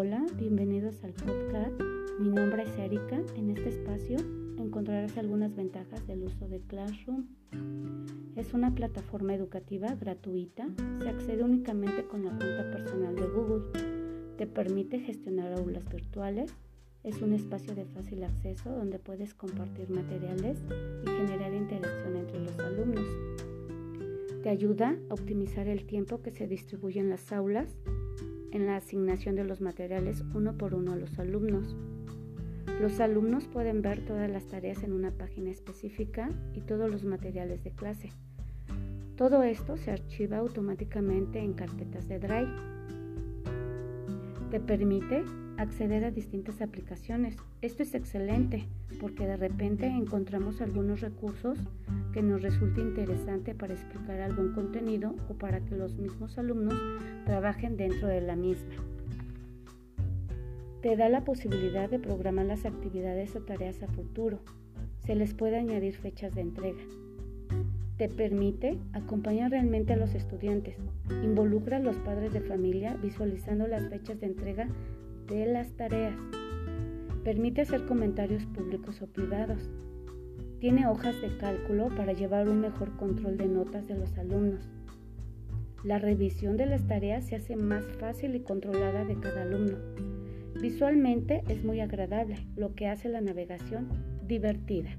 Hola, bienvenidos al podcast. Mi nombre es Erika. En este espacio encontrarás algunas ventajas del uso de Classroom. Es una plataforma educativa gratuita. Se accede únicamente con la cuenta personal de Google. Te permite gestionar aulas virtuales. Es un espacio de fácil acceso donde puedes compartir materiales y generar interacción entre los alumnos. Te ayuda a optimizar el tiempo que se distribuye en las aulas en la asignación de los materiales uno por uno a los alumnos. Los alumnos pueden ver todas las tareas en una página específica y todos los materiales de clase. Todo esto se archiva automáticamente en carpetas de Drive. Te permite acceder a distintas aplicaciones. Esto es excelente porque de repente encontramos algunos recursos que nos resulte interesante para explicar algún contenido o para que los mismos alumnos trabajen dentro de la misma. Te da la posibilidad de programar las actividades o tareas a futuro. Se les puede añadir fechas de entrega. Te permite acompañar realmente a los estudiantes. Involucra a los padres de familia visualizando las fechas de entrega de las tareas. Permite hacer comentarios públicos o privados. Tiene hojas de cálculo para llevar un mejor control de notas de los alumnos. La revisión de las tareas se hace más fácil y controlada de cada alumno. Visualmente es muy agradable, lo que hace la navegación divertida.